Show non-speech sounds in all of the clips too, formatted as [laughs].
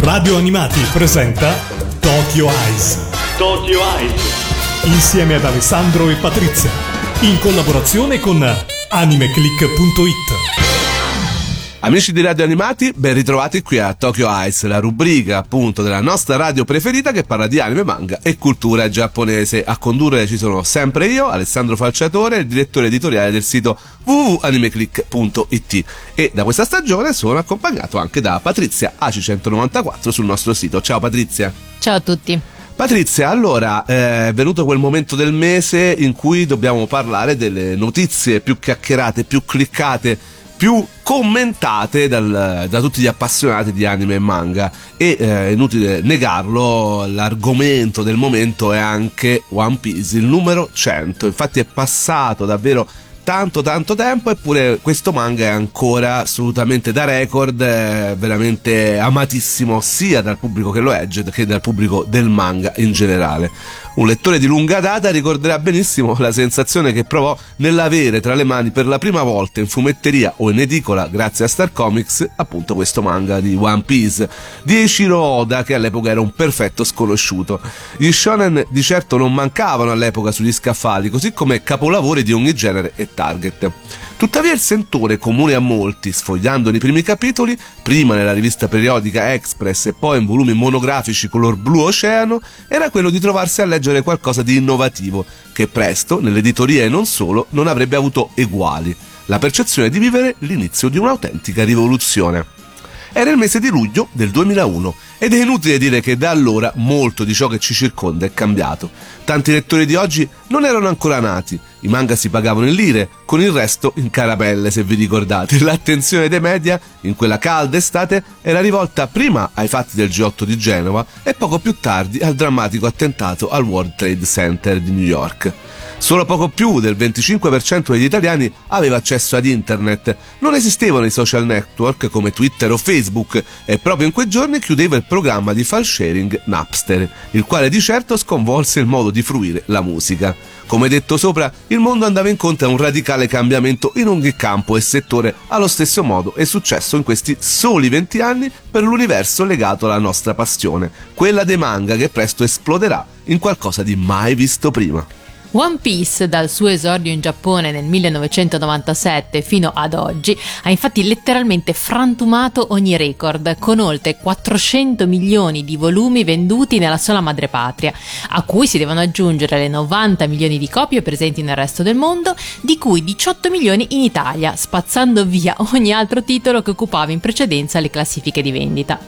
Radio Animati presenta Tokyo Eyes. Tokyo Eyes. Insieme ad Alessandro e Patrizia. In collaborazione con animeclick.it. Amici di Radio Animati, ben ritrovati qui a Tokyo Ice, la rubrica appunto della nostra radio preferita che parla di anime, manga e cultura giapponese. A condurre ci sono sempre io, Alessandro Falciatore, il direttore editoriale del sito www.animeclick.it e da questa stagione sono accompagnato anche da Patrizia AC194 sul nostro sito. Ciao Patrizia. Ciao a tutti. Patrizia, allora eh, è venuto quel momento del mese in cui dobbiamo parlare delle notizie più chiacchierate, più cliccate più commentate dal, da tutti gli appassionati di anime e manga. E eh, inutile negarlo l'argomento del momento è anche One Piece il numero 100 infatti è passato davvero tanto tanto tempo eppure questo manga è ancora assolutamente da record veramente amatissimo sia dal pubblico che lo legge che dal pubblico del manga in generale un lettore di lunga data ricorderà benissimo la sensazione che provò nell'avere tra le mani per la prima volta in fumetteria o in edicola grazie a Star Comics appunto questo manga di One Piece di Eiichiro Oda che all'epoca era un perfetto sconosciuto gli shonen di certo non mancavano all'epoca sugli scaffali così come capolavori di ogni genere e target. Tuttavia il sentore comune a molti, sfogliando i primi capitoli, prima nella rivista periodica Express e poi in volumi monografici color blu oceano, era quello di trovarsi a leggere qualcosa di innovativo, che presto, nell'editoria e non solo, non avrebbe avuto eguali. La percezione di vivere l'inizio di un'autentica rivoluzione. Era il mese di luglio del 2001 ed è inutile dire che da allora molto di ciò che ci circonda è cambiato. Tanti lettori di oggi non erano ancora nati, i manga si pagavano in lire, con il resto in caramelle se vi ricordate. [laughs] L'attenzione dei media in quella calda estate era rivolta prima ai fatti del G8 di Genova e poco più tardi al drammatico attentato al World Trade Center di New York. Solo poco più del 25% degli italiani aveva accesso ad internet. Non esistevano i social network come Twitter o Facebook e proprio in quei giorni chiudeva il programma di file sharing Napster, il quale di certo sconvolse il modo di fruire la musica. Come detto sopra, il mondo andava incontro a un radicale cambiamento in ogni campo e settore. Allo stesso modo è successo in questi soli 20 anni per l'universo legato alla nostra passione, quella dei manga che presto esploderà in qualcosa di mai visto prima. One Piece, dal suo esordio in Giappone nel 1997 fino ad oggi, ha infatti letteralmente frantumato ogni record, con oltre 400 milioni di volumi venduti nella sola madrepatria, a cui si devono aggiungere le 90 milioni di copie presenti nel resto del mondo, di cui 18 milioni in Italia, spazzando via ogni altro titolo che occupava in precedenza le classifiche di vendita.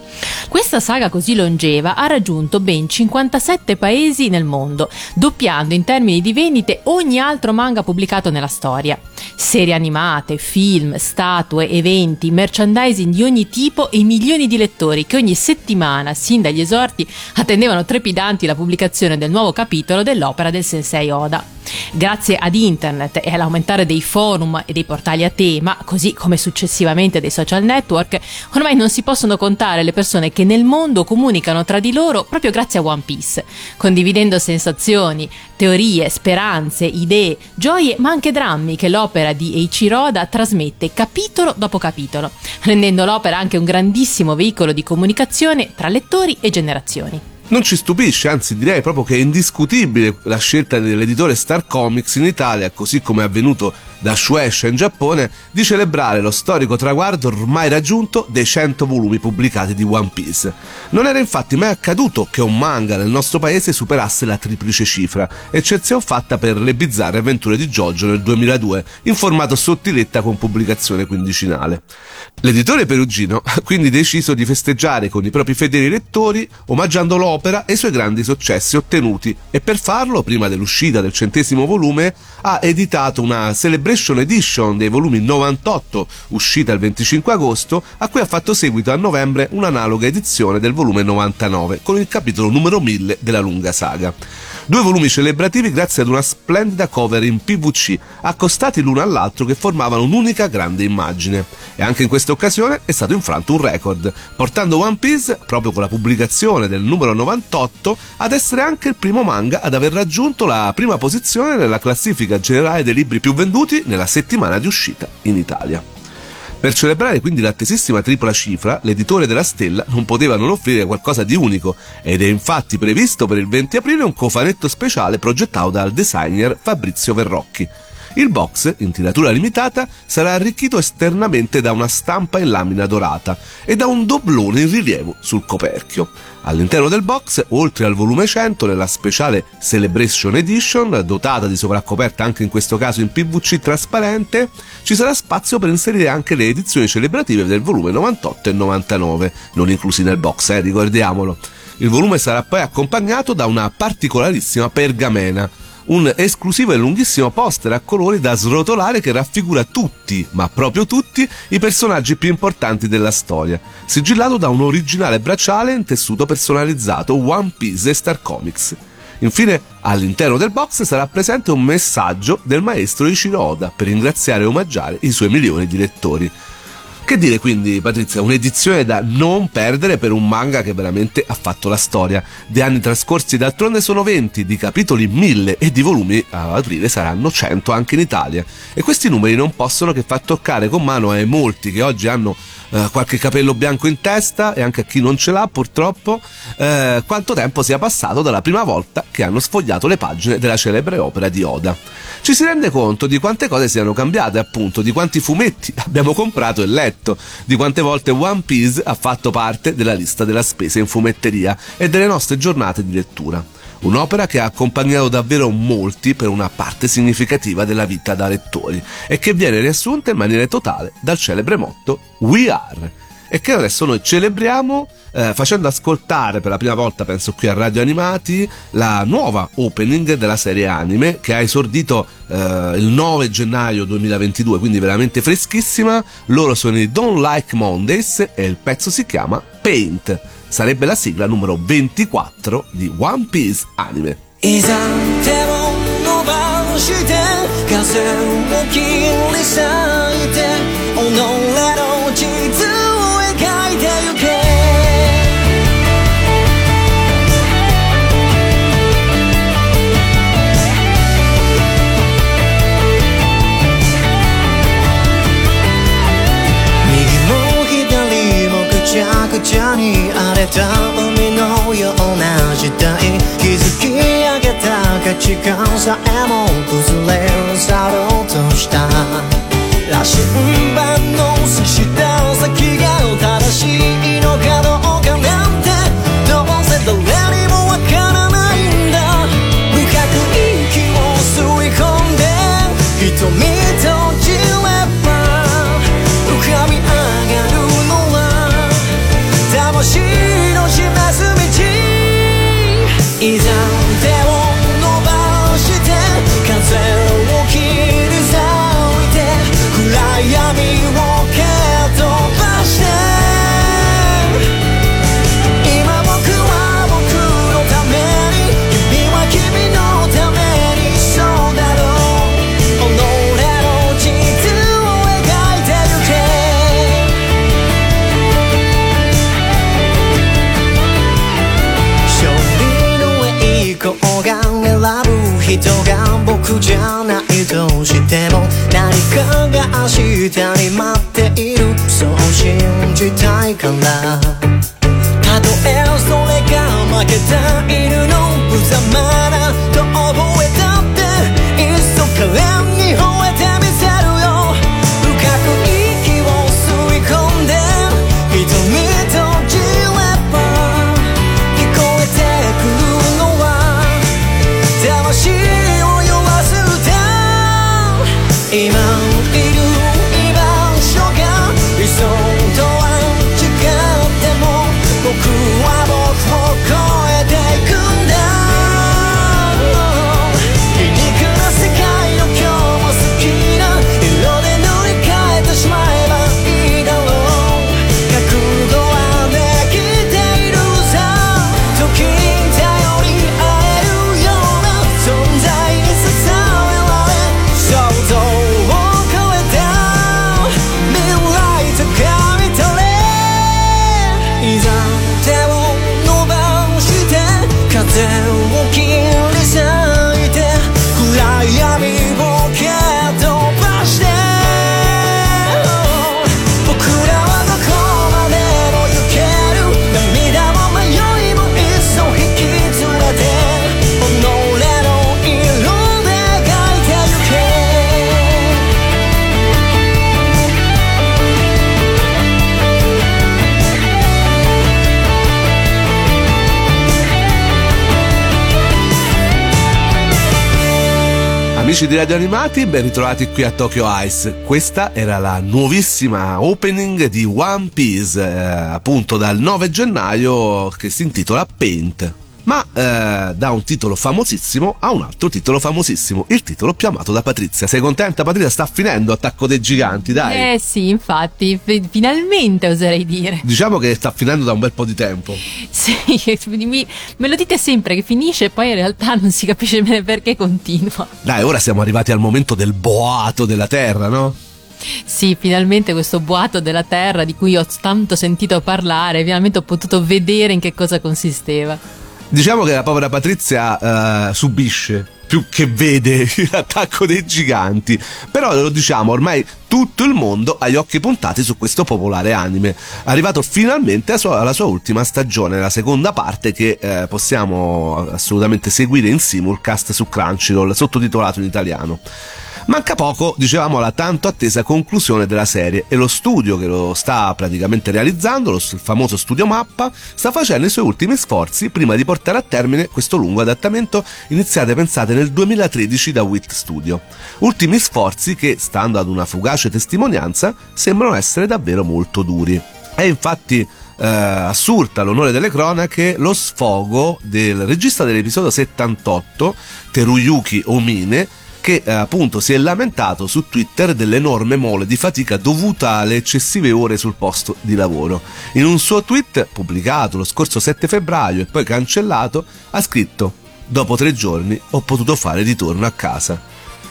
Questa saga così longeva ha raggiunto ben 57 paesi nel mondo, doppiando in termini di vendite ogni altro manga pubblicato nella storia. Serie animate, film, statue, eventi, merchandising di ogni tipo e milioni di lettori che ogni settimana, sin dagli esorti, attendevano trepidanti la pubblicazione del nuovo capitolo dell'opera del Sensei Oda. Grazie ad internet e all'aumentare dei forum e dei portali a tema, così come successivamente dei social network, ormai non si possono contare le persone che nel mondo comunicano tra di loro proprio grazie a One Piece, condividendo sensazioni, teorie, speranze, idee, gioie, ma anche drammi che l'opera di Eiichiro Oda trasmette capitolo dopo capitolo, rendendo l'opera anche un grandissimo veicolo di comunicazione tra lettori e generazioni. Non ci stupisce, anzi direi proprio che è indiscutibile la scelta dell'editore Star Comics in Italia, così come è avvenuto da Shueisha in Giappone, di celebrare lo storico traguardo ormai raggiunto dei 100 volumi pubblicati di One Piece. Non era infatti mai accaduto che un manga nel nostro paese superasse la triplice cifra, eccezione fatta per le bizzarre avventure di Giorgio nel 2002, in formato sottiletta con pubblicazione quindicinale. L'editore perugino [laughs] ha quindi deciso di festeggiare con i propri fedeli lettori, omaggiando l'opera e i suoi grandi successi ottenuti, e per farlo, prima dell'uscita del centesimo volume, ha editato una Celebration Edition dei volumi 98, uscita il 25 agosto, a cui ha fatto seguito a novembre un'analoga edizione del volume 99, con il capitolo numero 1000 della lunga saga. Due volumi celebrativi grazie ad una splendida cover in PVC, accostati l'uno all'altro che formavano un'unica grande immagine. E anche in questa occasione è stato infranto un record, portando One Piece, proprio con la pubblicazione del numero 98, ad essere anche il primo manga ad aver raggiunto la prima posizione nella classifica generale dei libri più venduti nella settimana di uscita in Italia. Per celebrare quindi l'attesissima tripla cifra, l'editore della Stella non poteva non offrire qualcosa di unico ed è infatti previsto per il 20 aprile un cofanetto speciale progettato dal designer Fabrizio Verrocchi. Il box, in tiratura limitata, sarà arricchito esternamente da una stampa in lamina dorata e da un doblone in rilievo sul coperchio. All'interno del box, oltre al volume 100, nella speciale Celebration Edition, dotata di sovraccoperta anche in questo caso in PVC trasparente, ci sarà spazio per inserire anche le edizioni celebrative del volume 98 e 99, non inclusi nel box, eh, ricordiamolo. Il volume sarà poi accompagnato da una particolarissima pergamena, un esclusivo e lunghissimo poster a colori da srotolare che raffigura tutti, ma proprio tutti, i personaggi più importanti della storia, sigillato da un originale bracciale in tessuto personalizzato One Piece e Star Comics. Infine, all'interno del box sarà presente un messaggio del maestro Ichiro Oda per ringraziare e omaggiare i suoi milioni di lettori. Che dire quindi, Patrizia, un'edizione da non perdere per un manga che veramente ha fatto la storia. Di anni trascorsi d'altronde sono 20, di capitoli 1000 e di volumi a aprile saranno 100 anche in Italia. E questi numeri non possono che far toccare con mano ai molti che oggi hanno eh, qualche capello bianco in testa e anche a chi non ce l'ha purtroppo, eh, quanto tempo sia passato dalla prima volta che hanno sfogliato le pagine della celebre opera di Oda. Ci si rende conto di quante cose siano cambiate, appunto, di quanti fumetti [laughs] abbiamo comprato e letto, di quante volte One Piece ha fatto parte della lista della spesa in fumetteria e delle nostre giornate di lettura. Un'opera che ha accompagnato davvero molti per una parte significativa della vita da lettori e che viene riassunta in maniera totale dal celebre motto We Are e che adesso noi celebriamo eh, facendo ascoltare per la prima volta, penso qui a Radio Animati, la nuova opening della serie anime che ha esordito eh, il 9 gennaio 2022, quindi veramente freschissima. Loro sono i Don't Like Mondays e il pezzo si chiama Paint Sarebbe la sigla numero 24 di One Piece Anime. いざ手を伸ばして風を切り裂いて くちゃに荒れた海のような時代。築き上げた価値観さえも崩れ去ろうとした。羅針盤の差した Amici di Radio Animati, ben ritrovati qui a Tokyo Ice. Questa era la nuovissima opening di One Piece, eh, appunto dal 9 gennaio, che si intitola Paint ma eh, da un titolo famosissimo a un altro titolo famosissimo, il titolo più amato da Patrizia. Sei contenta Patrizia? Sta finendo Attacco dei Giganti, dai. Eh sì, infatti, f- finalmente oserei dire. Diciamo che sta finendo da un bel po' di tempo. Sì, [laughs] mi, me lo dite sempre che finisce e poi in realtà non si capisce bene perché continua. Dai, ora siamo arrivati al momento del boato della Terra, no? Sì, finalmente questo boato della Terra di cui ho tanto sentito parlare, finalmente ho potuto vedere in che cosa consisteva. Diciamo che la povera Patrizia uh, subisce più che vede [laughs] l'attacco dei giganti. Però lo diciamo, ormai tutto il mondo ha gli occhi puntati su questo popolare anime. Arrivato finalmente alla sua ultima stagione, la seconda parte che eh, possiamo assolutamente seguire in simulcast su Crunchyroll, sottotitolato in italiano. Manca poco, dicevamo, alla tanto attesa conclusione della serie e lo studio che lo sta praticamente realizzando, lo famoso studio Mappa, sta facendo i suoi ultimi sforzi prima di portare a termine questo lungo adattamento iniziate pensate nel 2013 da WIT Studio. Ultimi sforzi che, stando ad una fugace testimonianza, sembrano essere davvero molto duri. È infatti eh, assurta l'onore delle cronache lo sfogo del regista dell'episodio 78, Teruyuki Omine, che eh, appunto si è lamentato su Twitter dell'enorme mole di fatica dovuta alle eccessive ore sul posto di lavoro. In un suo tweet pubblicato lo scorso 7 febbraio e poi cancellato, ha scritto Dopo tre giorni ho potuto fare ritorno a casa.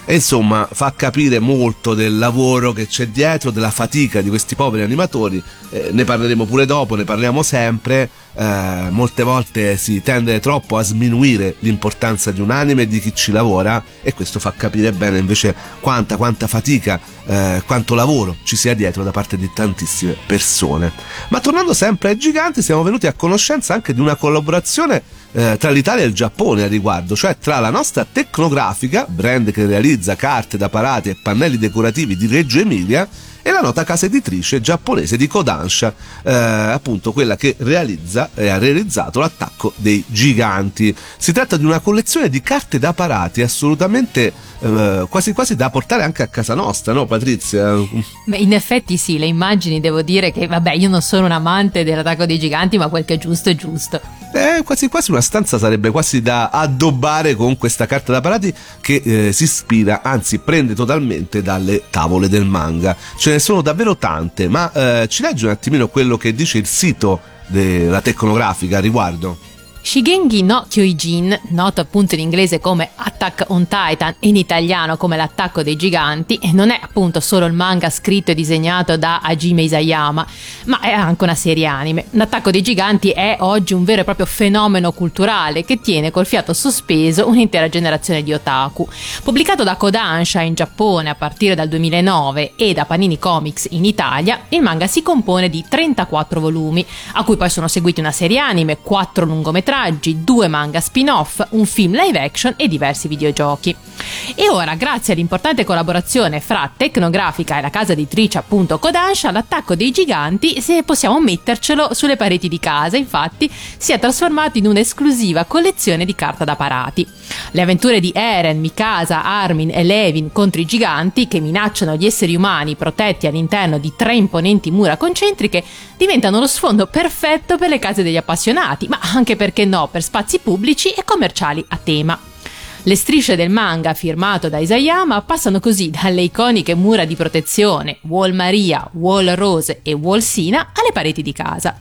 E insomma fa capire molto del lavoro che c'è dietro, della fatica di questi poveri animatori. Eh, ne parleremo pure dopo, ne parliamo sempre. Eh, molte volte si tende troppo a sminuire l'importanza di un anime e di chi ci lavora e questo fa capire bene invece quanta, quanta fatica, eh, quanto lavoro ci sia dietro da parte di tantissime persone. Ma tornando sempre ai giganti, siamo venuti a conoscenza anche di una collaborazione eh, tra l'Italia e il Giappone a riguardo, cioè tra la nostra Tecnografica, brand che realizza carte da parati e pannelli decorativi di Reggio Emilia, e la nota casa editrice giapponese di Kodansha, eh, appunto quella che realizza e ha realizzato l'attacco dei giganti. Si tratta di una collezione di carte da parati assolutamente eh, quasi quasi da portare anche a casa nostra, no Patrizia? Beh, in effetti sì, le immagini devo dire che vabbè io non sono un amante dell'attacco dei giganti ma quel che è giusto è giusto. Eh, quasi quasi una stanza sarebbe quasi da addobbare con questa carta da parati che eh, si ispira, anzi prende totalmente dalle tavole del manga. Ce sono davvero tante, ma eh, ci leggi un attimino quello che dice il sito della tecnografica a riguardo? Shigengi no Kyoijin, noto appunto in inglese come Attack on Titan e in italiano come l'attacco dei giganti, non è appunto solo il manga scritto e disegnato da Hajime Isayama, ma è anche una serie anime. L'attacco dei giganti è oggi un vero e proprio fenomeno culturale che tiene col fiato sospeso un'intera generazione di otaku. Pubblicato da Kodansha in Giappone a partire dal 2009 e da Panini Comics in Italia, il manga si compone di 34 volumi, a cui poi sono seguiti una serie anime, 4 lungometraggi, lungometraggi, due manga spin-off, un film live action e diversi videogiochi. E ora, grazie all'importante collaborazione fra Tecnografica e la casa editrice appunto Kodansha, l'attacco dei giganti, se possiamo mettercelo sulle pareti di casa, infatti si è trasformato in un'esclusiva collezione di carta da parati. Le avventure di Eren, Mikasa, Armin e Levin contro i giganti che minacciano gli esseri umani protetti all'interno di tre imponenti mura concentriche diventano lo sfondo perfetto per le case degli appassionati, ma anche perché no per spazi pubblici e commerciali a tema. Le strisce del manga firmato da Isayama passano così dalle iconiche mura di protezione, Wall Maria, Wall Rose e Wall Sina alle pareti di casa.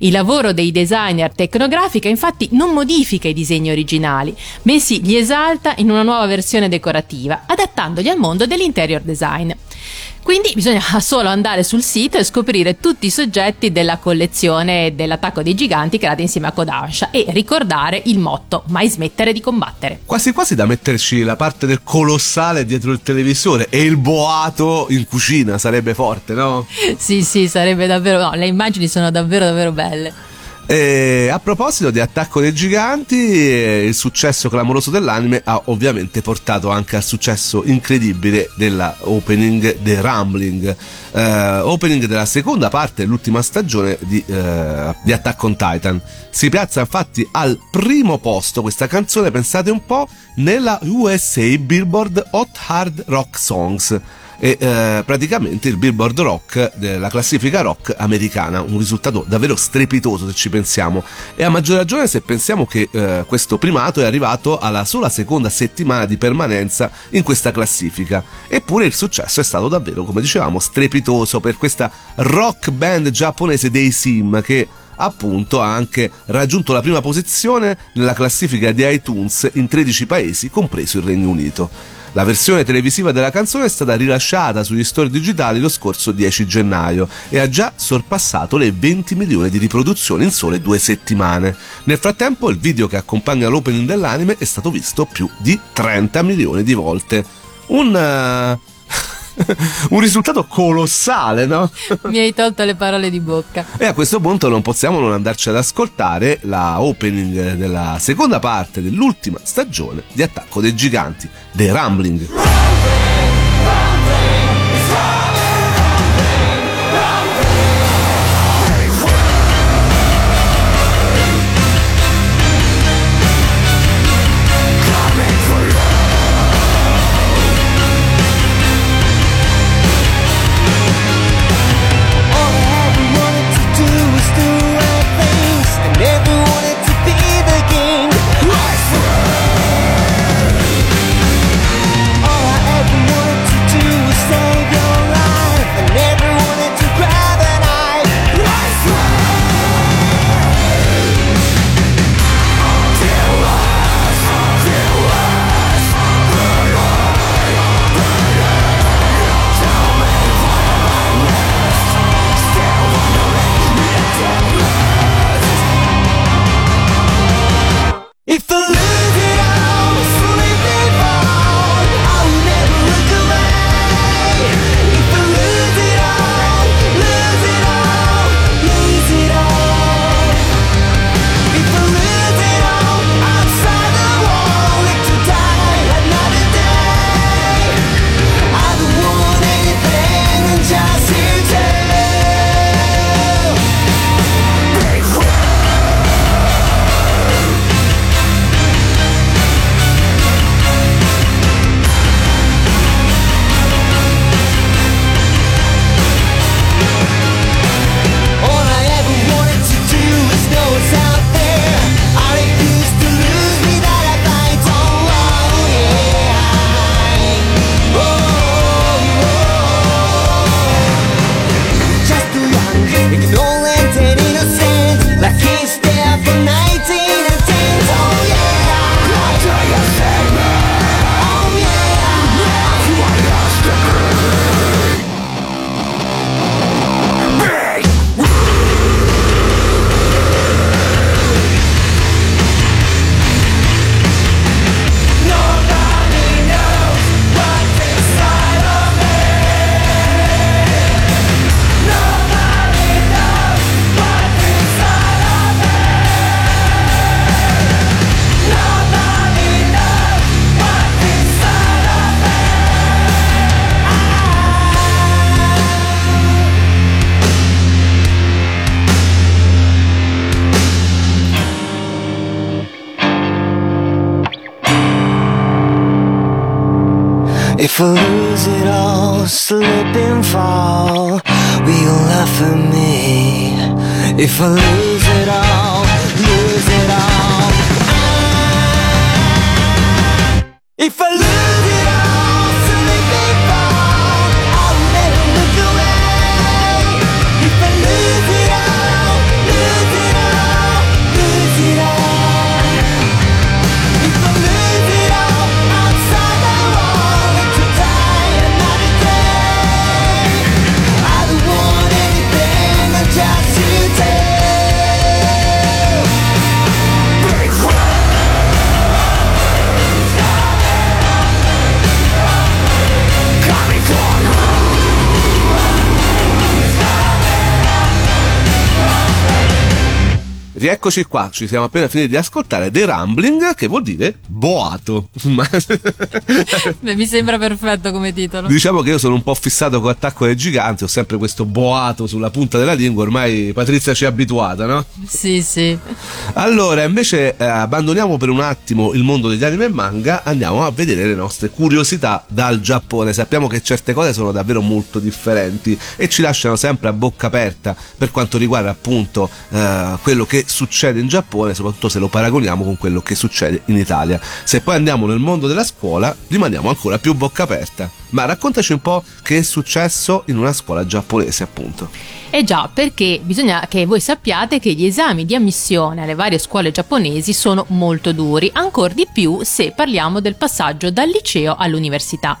Il lavoro dei designer tecnografica infatti non modifica i disegni originali, bensì li esalta in una nuova versione decorativa, adattandoli al mondo dell'interior design. Quindi bisogna [laughs] solo andare sul sito e scoprire tutti i soggetti della collezione dell'attacco dei giganti creata insieme a Kodansha e ricordare il motto mai smettere di combattere. Quasi quasi da metterci la parte del colossale dietro il televisore e il boato in cucina sarebbe forte, no? [laughs] sì, sì, sarebbe davvero no, le immagini sono davvero davvero belle. E a proposito di Attacco dei Giganti, il successo clamoroso dell'anime ha ovviamente portato anche al successo incredibile della opening The Rumbling, eh, opening della seconda parte dell'ultima stagione di, eh, di Attack on Titan. Si piazza infatti al primo posto questa canzone, pensate un po', nella USA Billboard Hot Hard Rock Songs e eh, praticamente il Billboard Rock della classifica rock americana, un risultato davvero strepitoso se ci pensiamo e a maggior ragione se pensiamo che eh, questo primato è arrivato alla sola seconda settimana di permanenza in questa classifica eppure il successo è stato davvero come dicevamo strepitoso per questa rock band giapponese dei Sim che appunto ha anche raggiunto la prima posizione nella classifica di iTunes in 13 paesi compreso il Regno Unito. La versione televisiva della canzone è stata rilasciata sugli store digitali lo scorso 10 gennaio e ha già sorpassato le 20 milioni di riproduzioni in sole due settimane. Nel frattempo il video che accompagna l'opening dell'anime è stato visto più di 30 milioni di volte. Un... Uh [laughs] un risultato colossale, no? Mi hai tolto le parole di bocca. E a questo punto non possiamo non andarci ad ascoltare la opening della seconda parte dell'ultima stagione di Attacco dei Giganti, The Rumbling. I, if Rieccoci qua, ci siamo appena finiti di ascoltare The Rumbling, che vuol dire boato. [laughs] Beh, mi sembra perfetto come titolo. diciamo che io sono un po' fissato con Attacco dei Giganti, ho sempre questo boato sulla punta della lingua, ormai Patrizia ci è abituata, no? Sì, sì. Allora, invece, eh, abbandoniamo per un attimo il mondo degli anime e manga, andiamo a vedere le nostre curiosità dal Giappone. Sappiamo che certe cose sono davvero molto differenti e ci lasciano sempre a bocca aperta per quanto riguarda appunto eh, quello che succede in Giappone, soprattutto se lo paragoniamo con quello che succede in Italia. Se poi andiamo nel mondo della scuola, rimaniamo ancora più bocca aperta. Ma raccontaci un po' che è successo in una scuola giapponese, appunto. Eh già, perché bisogna che voi sappiate che gli esami di ammissione alle varie scuole giapponesi sono molto duri, ancora di più se parliamo del passaggio dal liceo all'università.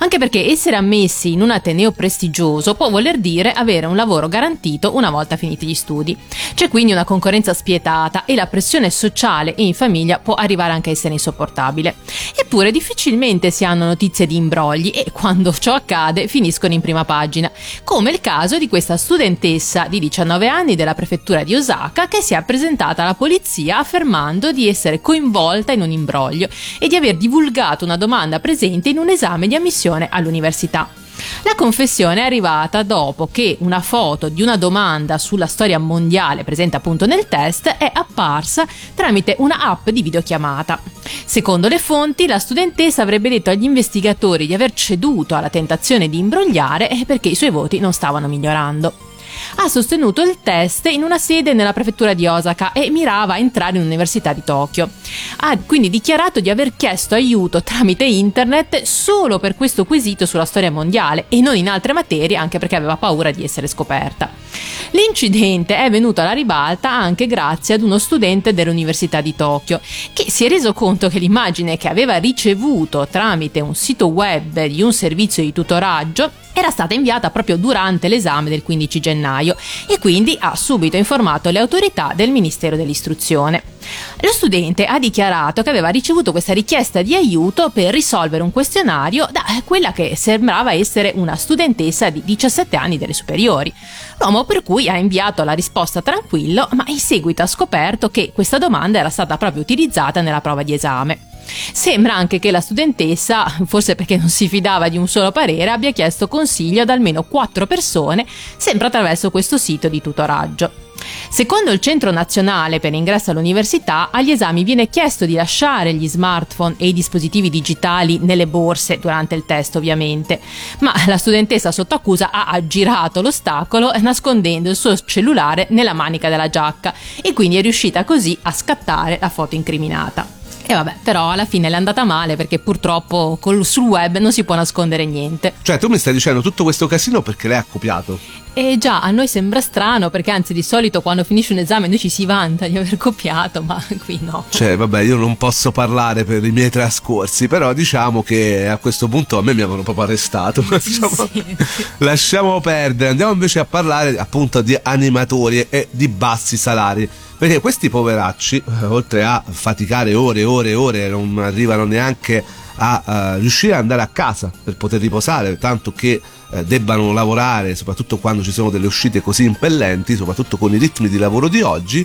Anche perché essere ammessi in un ateneo prestigioso può voler dire avere un lavoro garantito una volta finiti gli studi. C'è quindi una concorrenza spietata e la pressione sociale e in famiglia può arrivare anche a essere insopportabile. Eppure difficilmente si hanno notizie di imbrogli e quando ciò accade finiscono in prima pagina, come il caso di questa studentessa di 19 anni della prefettura di Osaka che si è presentata alla polizia affermando di essere coinvolta in un imbroglio e di aver divulgato una domanda presente in un esame di ammissione all'università. La confessione è arrivata dopo che una foto di una domanda sulla storia mondiale presente appunto nel test è apparsa tramite una app di videochiamata. Secondo le fonti, la studentessa avrebbe detto agli investigatori di aver ceduto alla tentazione di imbrogliare eh, perché i suoi voti non stavano migliorando ha sostenuto il test in una sede nella prefettura di Osaka e mirava a entrare in Università di Tokyo. Ha quindi dichiarato di aver chiesto aiuto tramite internet solo per questo quesito sulla storia mondiale e non in altre materie anche perché aveva paura di essere scoperta. L'incidente è venuto alla ribalta anche grazie ad uno studente dell'Università di Tokyo che si è reso conto che l'immagine che aveva ricevuto tramite un sito web di un servizio di tutoraggio era stata inviata proprio durante l'esame del 15 gennaio e quindi ha subito informato le autorità del Ministero dell'Istruzione. Lo studente ha dichiarato che aveva ricevuto questa richiesta di aiuto per risolvere un questionario da quella che sembrava essere una studentessa di 17 anni delle superiori. L'uomo per cui ha inviato la risposta tranquillo, ma in seguito ha scoperto che questa domanda era stata proprio utilizzata nella prova di esame. Sembra anche che la studentessa, forse perché non si fidava di un solo parere, abbia chiesto consiglio ad almeno quattro persone, sempre attraverso questo sito di tutoraggio. Secondo il Centro Nazionale per l'ingresso all'università, agli esami viene chiesto di lasciare gli smartphone e i dispositivi digitali nelle borse durante il test, ovviamente, ma la studentessa sotto accusa ha aggirato l'ostacolo nascondendo il suo cellulare nella manica della giacca e quindi è riuscita così a scattare la foto incriminata. E vabbè, però alla fine le è andata male perché purtroppo col- sul web non si può nascondere niente. Cioè, tu mi stai dicendo tutto questo casino perché lei ha copiato. E già, a noi sembra strano perché anzi di solito quando finisce un esame noi ci si vanta di aver [laughs] copiato, ma qui no. Cioè, vabbè, io non posso parlare per i miei trascorsi, però diciamo che a questo punto a me mi avevano proprio arrestato. [laughs] [laughs] Diciamo, Sì. Lasciamo perdere, andiamo invece a parlare appunto di animatori e di bassi salari. Perché questi poveracci, eh, oltre a faticare ore e ore e ore, non arrivano neanche a eh, riuscire ad andare a casa per poter riposare, tanto che eh, debbano lavorare, soprattutto quando ci sono delle uscite così impellenti, soprattutto con i ritmi di lavoro di oggi.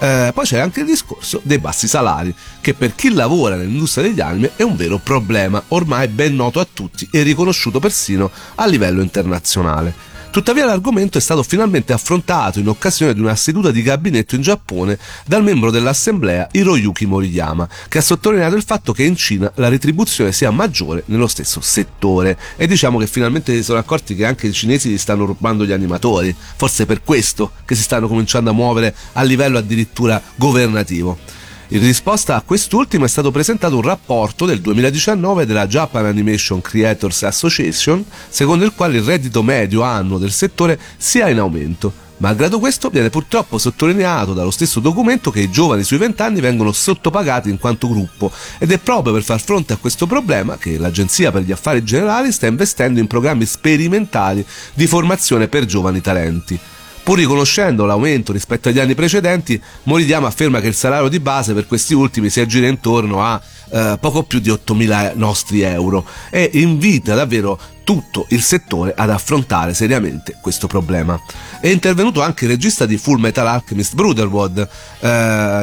Eh, poi c'è anche il discorso dei bassi salari, che per chi lavora nell'industria degli anime è un vero problema, ormai ben noto a tutti e riconosciuto persino a livello internazionale. Tuttavia l'argomento è stato finalmente affrontato in occasione di una seduta di gabinetto in Giappone dal membro dell'assemblea Hiroyuki Moriyama, che ha sottolineato il fatto che in Cina la retribuzione sia maggiore nello stesso settore. E diciamo che finalmente si sono accorti che anche i cinesi gli stanno rubando gli animatori, forse per questo che si stanno cominciando a muovere a livello addirittura governativo. In risposta a quest'ultimo è stato presentato un rapporto del 2019 della Japan Animation Creators Association, secondo il quale il reddito medio annuo del settore sia in aumento. Malgrado questo, viene purtroppo sottolineato dallo stesso documento che i giovani sui 20 anni vengono sottopagati in quanto gruppo ed è proprio per far fronte a questo problema che l'Agenzia per gli Affari Generali sta investendo in programmi sperimentali di formazione per giovani talenti. Pur riconoscendo l'aumento rispetto agli anni precedenti, Moridiamo afferma che il salario di base per questi ultimi si aggira intorno a eh, poco più di 8.000 nostri euro e invita davvero tutto il settore ad affrontare seriamente questo problema. È intervenuto anche il regista di Full Metal Alchemist Brotherhood, eh,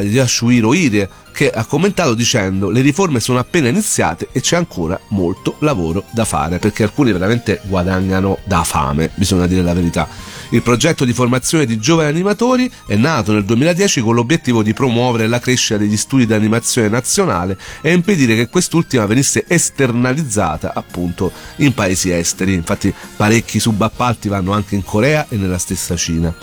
Yashuhiro Ide, che ha commentato dicendo le riforme sono appena iniziate e c'è ancora molto lavoro da fare perché alcuni veramente guadagnano da fame, bisogna dire la verità. Il progetto di formazione di giovani animatori è nato nel 2010 con l'obiettivo di promuovere la crescita degli studi di animazione nazionale e impedire che quest'ultima venisse esternalizzata appunto in paesi esteri. Infatti parecchi subappalti vanno anche in Corea e nella stessa Cina.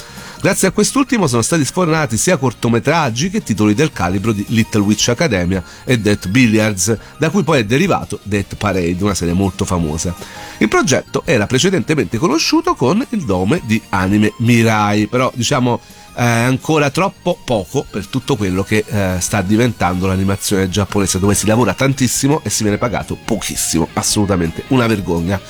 Grazie a quest'ultimo sono stati sfornati sia cortometraggi che titoli del calibro di Little Witch Academia e Death Billiards, da cui poi è derivato Death Parade, una serie molto famosa. Il progetto era precedentemente conosciuto con il nome di Anime Mirai, però diciamo è ancora troppo poco per tutto quello che eh, sta diventando l'animazione giapponese dove si lavora tantissimo e si viene pagato pochissimo, assolutamente una vergogna.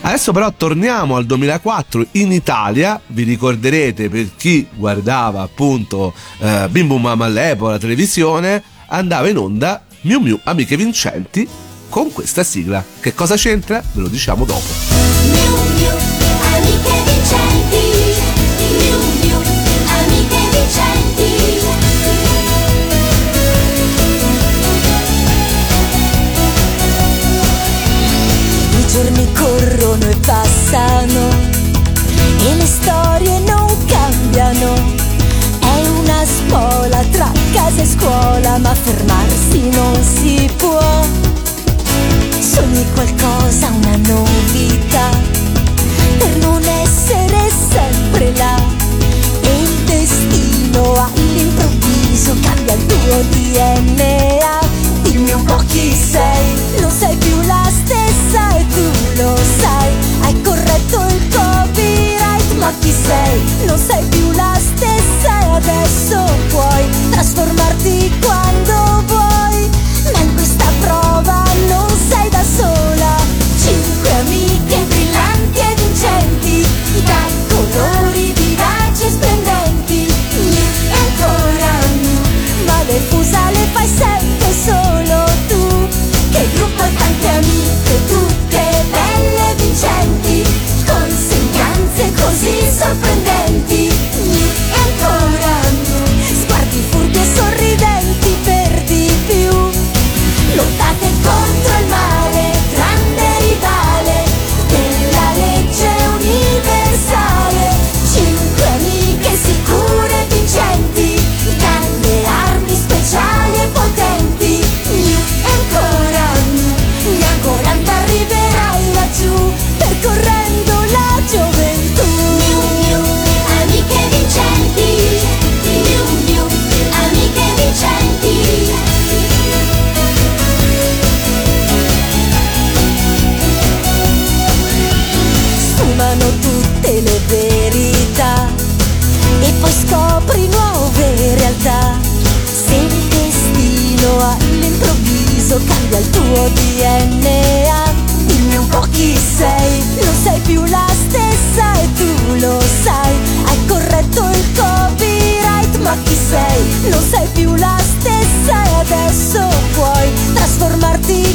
Adesso però torniamo al 2004 in Italia, vi ricorderete per chi guardava appunto eh, Bim Bum Bam all'epoca la televisione, andava in onda Miu Miu Amiche Vincenti con questa sigla. Che cosa c'entra? Ve lo diciamo dopo. Passano e le storie non cambiano. È una spola tra casa e scuola, ma fermarsi non si può. Sogni qualcosa, una novità, per non essere sempre là. E il destino all'improvviso cambia il tuo DNA. Dimmi un po' chi sei, non sei più la stessa e tu lo ma chi sei? Non sei più la stessa e adesso puoi trasformarti quando vuoi. Sei? Non sei più la stessa e adesso puoi trasformarti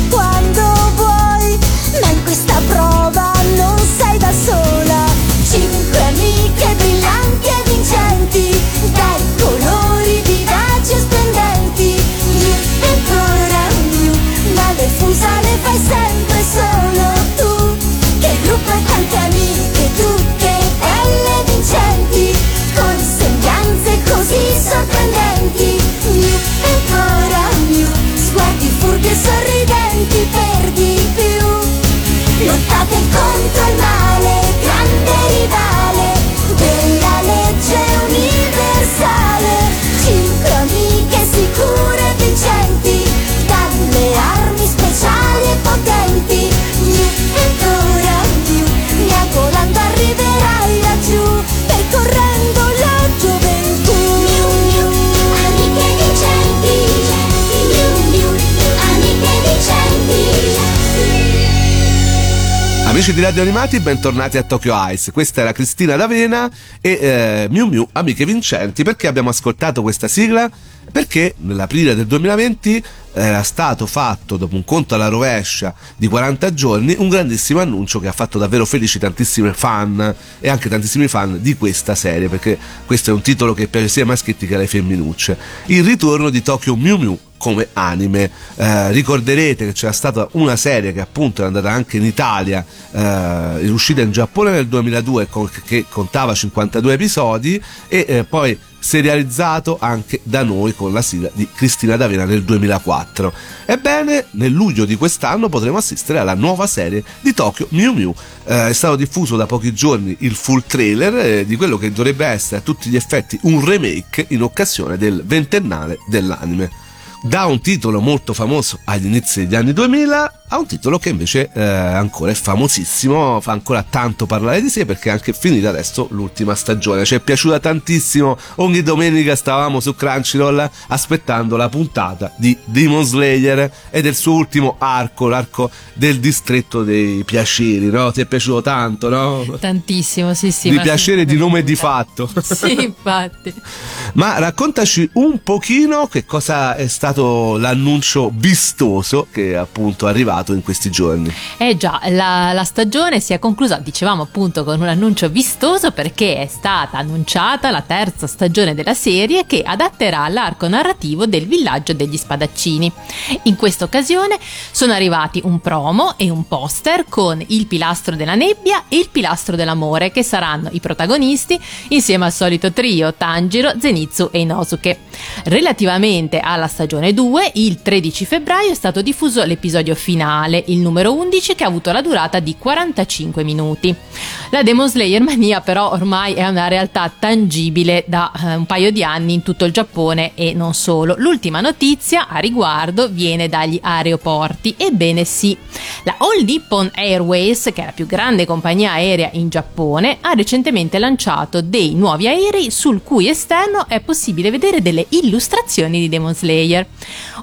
Amici di Radio Animati, bentornati a Tokyo Ice. Questa era Cristina D'Avena e eh, Miu Miu, amiche vincenti. Perché abbiamo ascoltato questa sigla? Perché nell'aprile del 2020 era stato fatto, dopo un conto alla rovescia di 40 giorni, un grandissimo annuncio che ha fatto davvero felici tantissimi fan e anche tantissimi fan di questa serie, perché questo è un titolo che piace sia ai maschietti che alle femminucce. Il ritorno di Tokyo Miu Miu come anime. Eh, ricorderete che c'era stata una serie che appunto è andata anche in Italia, eh, uscita in Giappone nel 2002 con- che contava 52 episodi e eh, poi serializzato anche da noi con la sigla di Cristina D'Avena nel 2004. Ebbene, nel luglio di quest'anno potremo assistere alla nuova serie di Tokyo Miu Miu. Eh, è stato diffuso da pochi giorni il full trailer eh, di quello che dovrebbe essere a tutti gli effetti un remake in occasione del ventennale dell'anime da un titolo molto famoso agli inizi degli anni 2000 a un titolo che invece eh, ancora è famosissimo, fa ancora tanto parlare di sé perché è anche finita adesso l'ultima stagione. Ci è piaciuta tantissimo, ogni domenica stavamo su Crunchyroll aspettando la puntata di Demon Slayer e del suo ultimo arco, l'arco del distretto dei piaceri, no? Ti è piaciuto tanto, no? Tantissimo, sì, sì. di piacere di nome e di fatto. [laughs] Sì, infatti. Ma raccontaci un pochino che cosa è stato l'annuncio vistoso che è appunto arrivato in questi giorni. Eh già, la, la stagione si è conclusa, dicevamo appunto, con un annuncio vistoso perché è stata annunciata la terza stagione della serie che adatterà l'arco narrativo del villaggio degli spadaccini. In questa occasione sono arrivati un promo e un poster con il pilastro della nebbia e il pilastro dell'amore che saranno i protagonisti insieme al solito trio Tanjiro, Zenitsu e Inosuke. Relativamente alla stagione 2, il 13 febbraio è stato diffuso l'episodio finale, il numero 11, che ha avuto la durata di 45 minuti. La Demon Slayer mania però ormai è una realtà tangibile da eh, un paio di anni in tutto il Giappone e non solo. L'ultima notizia a riguardo viene dagli aeroporti. Ebbene sì, la All Nippon Airways, che è la più grande compagnia aerea in Giappone, ha recentemente lanciato dei nuovi aerei sul cui esterno è possibile vedere delle illustrazioni di Demon Slayer.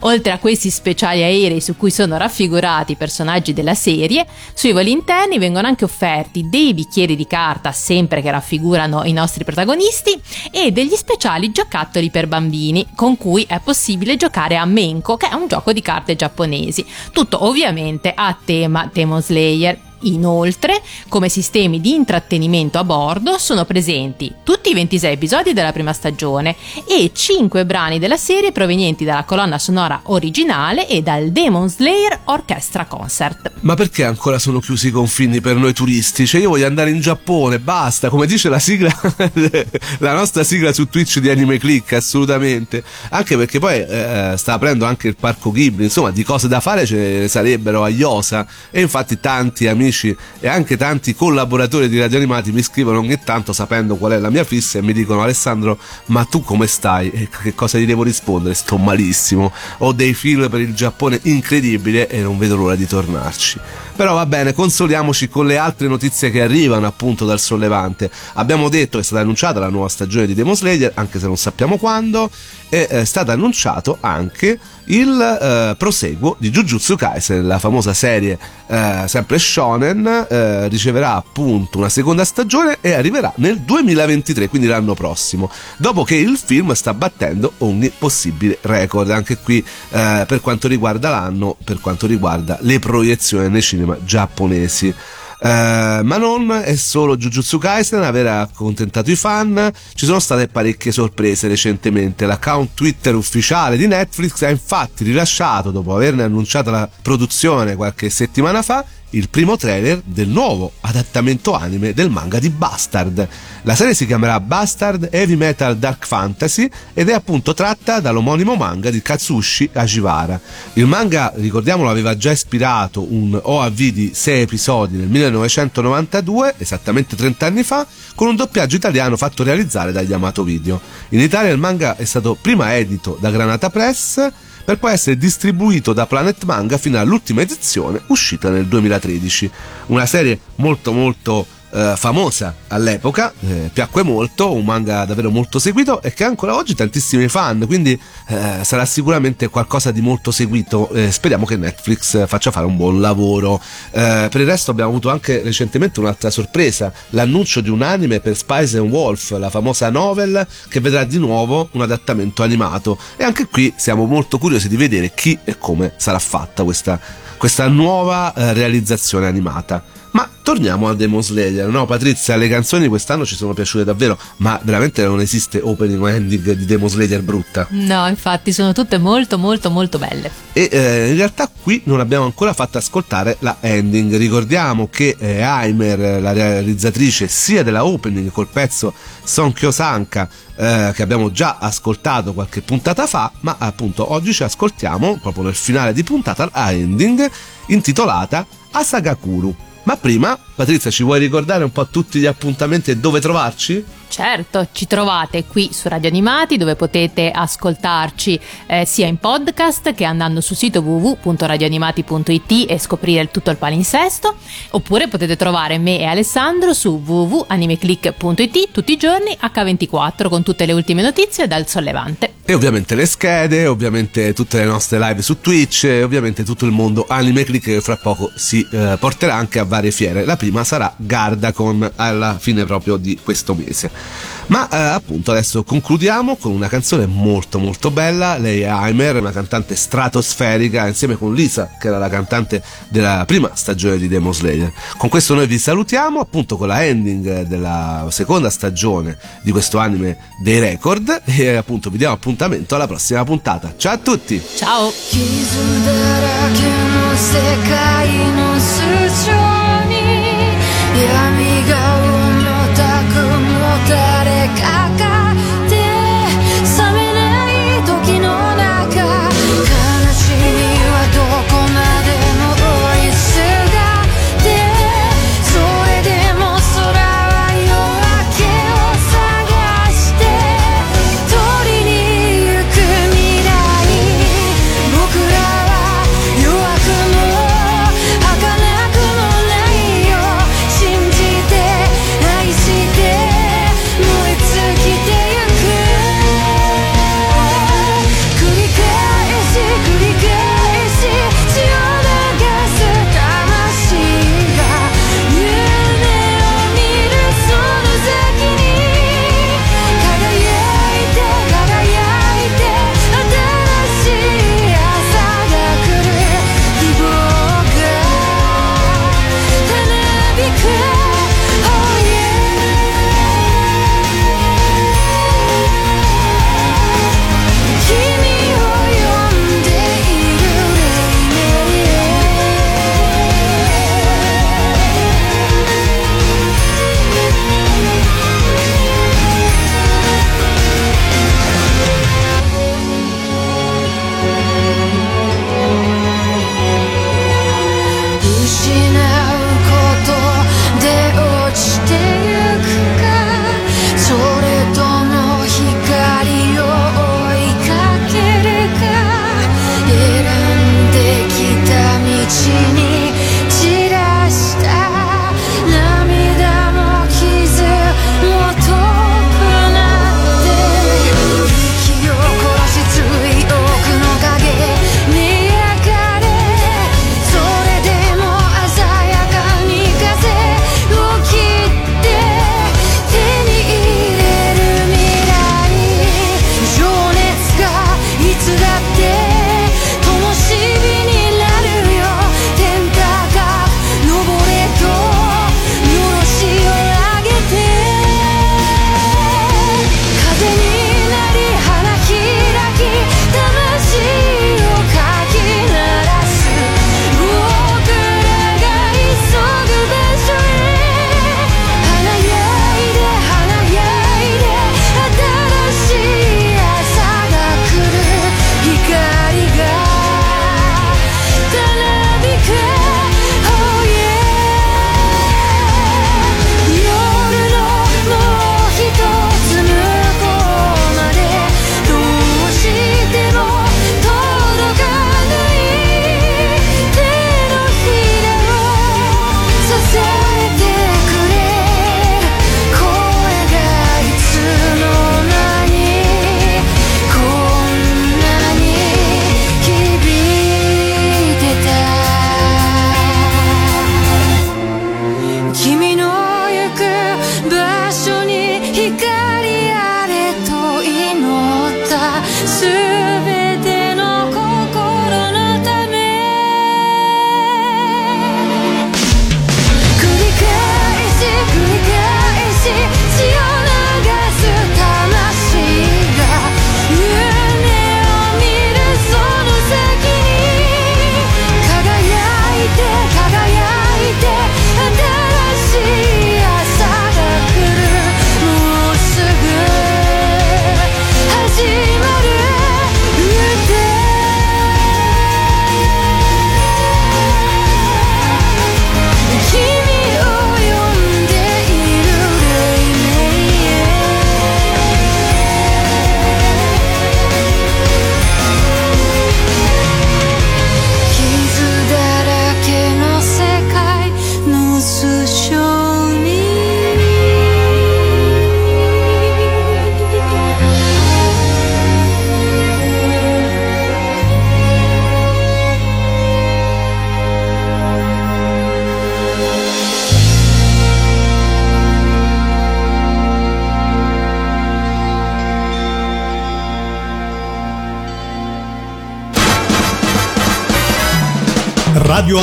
Oltre a questi speciali aerei su cui sono raffigurati i personaggi della serie, sui voli interni vengono anche offerti dei bicchieri di carta, sempre che raffigurano i nostri protagonisti, e degli speciali giocattoli per bambini, con cui è possibile giocare a Menko, che è un gioco di carte giapponesi. Tutto ovviamente a tema Demon Slayer. Inoltre, come sistemi di intrattenimento a bordo, sono presenti tutti i 26 episodi della prima stagione e 5 brani della serie provenienti dalla colonna sonora originale e dal Demon Slayer Orchestra Concert. Ma perché ancora sono chiusi i confini per noi turisti? Cioè io voglio andare in Giappone, basta, come dice la sigla, [laughs] la nostra sigla su Twitch di Anime Click, assolutamente. Anche perché poi eh, sta aprendo anche il parco Ghibli, insomma di cose da fare ce ne sarebbero a Iosa e infatti tanti amici e anche tanti collaboratori di Radio Animati mi scrivono ogni tanto sapendo qual è la mia fissa e mi dicono Alessandro ma tu come stai? E che cosa gli devo rispondere? Sto malissimo, ho dei film per il Giappone incredibili e non vedo l'ora di tornarci. Però va bene, consoliamoci con le altre notizie che arrivano appunto dal sollevante. Abbiamo detto che è stata annunciata la nuova stagione di Demon Slayer, anche se non sappiamo quando, e è stato annunciato anche il eh, proseguo di Jujutsu Kaisen, la famosa serie eh, sempre shonen, eh, riceverà appunto una seconda stagione e arriverà nel 2023, quindi l'anno prossimo, dopo che il film sta battendo ogni possibile record, anche qui eh, per quanto riguarda l'anno, per quanto riguarda le proiezioni nei cinema giapponesi. Eh, ma non è solo Jujutsu Kaisen a aver accontentato i fan, ci sono state parecchie sorprese recentemente. L'account Twitter ufficiale di Netflix ha infatti rilasciato, dopo averne annunciato la produzione qualche settimana fa, il primo trailer del nuovo adattamento anime del manga di Bastard. La serie si chiamerà Bastard Heavy Metal Dark Fantasy ed è appunto tratta dall'omonimo manga di Katsushi Ashibara. Il manga, ricordiamolo, aveva già ispirato un OAV di 6 episodi nel 1992, esattamente 30 anni fa, con un doppiaggio italiano fatto realizzare da Yamato Video. In Italia il manga è stato prima edito da Granata Press per poi essere distribuito da Planet Manga fino all'ultima edizione uscita nel 2013. Una serie molto molto eh, famosa all'epoca, eh, piacque molto, un manga davvero molto seguito e che ancora oggi tantissimi fan, quindi eh, sarà sicuramente qualcosa di molto seguito. Speriamo che Netflix faccia fare un buon lavoro. Eh, per il resto abbiamo avuto anche recentemente un'altra sorpresa, l'annuncio di un anime per Spice and Wolf, la famosa novel che vedrà di nuovo un adattamento animato e anche qui siamo molto curiosi di vedere chi e come sarà fatta questa, questa nuova eh, realizzazione animata. Ma torniamo a Demon Slayer, no Patrizia, le canzoni quest'anno ci sono piaciute davvero, ma veramente non esiste opening o ending di Demon Slayer brutta. No, infatti sono tutte molto molto molto belle. E eh, in realtà qui non abbiamo ancora fatto ascoltare la ending. Ricordiamo che eh, Aimer, la realizzatrice sia della opening col pezzo Son Kyosanka, eh, che abbiamo già ascoltato qualche puntata fa, ma appunto oggi ci ascoltiamo proprio nel finale di puntata la ending intitolata Asagakuru. Ma prima, Patrizia, ci vuoi ricordare un po' tutti gli appuntamenti e dove trovarci? Certo, ci trovate qui su Radio Animati dove potete ascoltarci eh, sia in podcast che andando sul sito www.radioanimati.it e scoprire tutto il palinsesto, oppure potete trovare me e Alessandro su www.animeclick.it tutti i giorni H24 con tutte le ultime notizie dal sollevante. E ovviamente le schede, ovviamente tutte le nostre live su Twitch e ovviamente tutto il mondo Anime Click che fra poco si eh, porterà anche a varie fiere. La prima sarà Gardacon alla fine proprio di questo mese. Ma eh, appunto adesso concludiamo con una canzone molto molto bella. Lei è Aimer, una cantante stratosferica insieme con Lisa che era la cantante della prima stagione di Demon Slayer. Con questo noi vi salutiamo appunto con la ending della seconda stagione di questo anime dei record e appunto vi diamo appuntamento alla prossima puntata. Ciao a tutti! Ciao!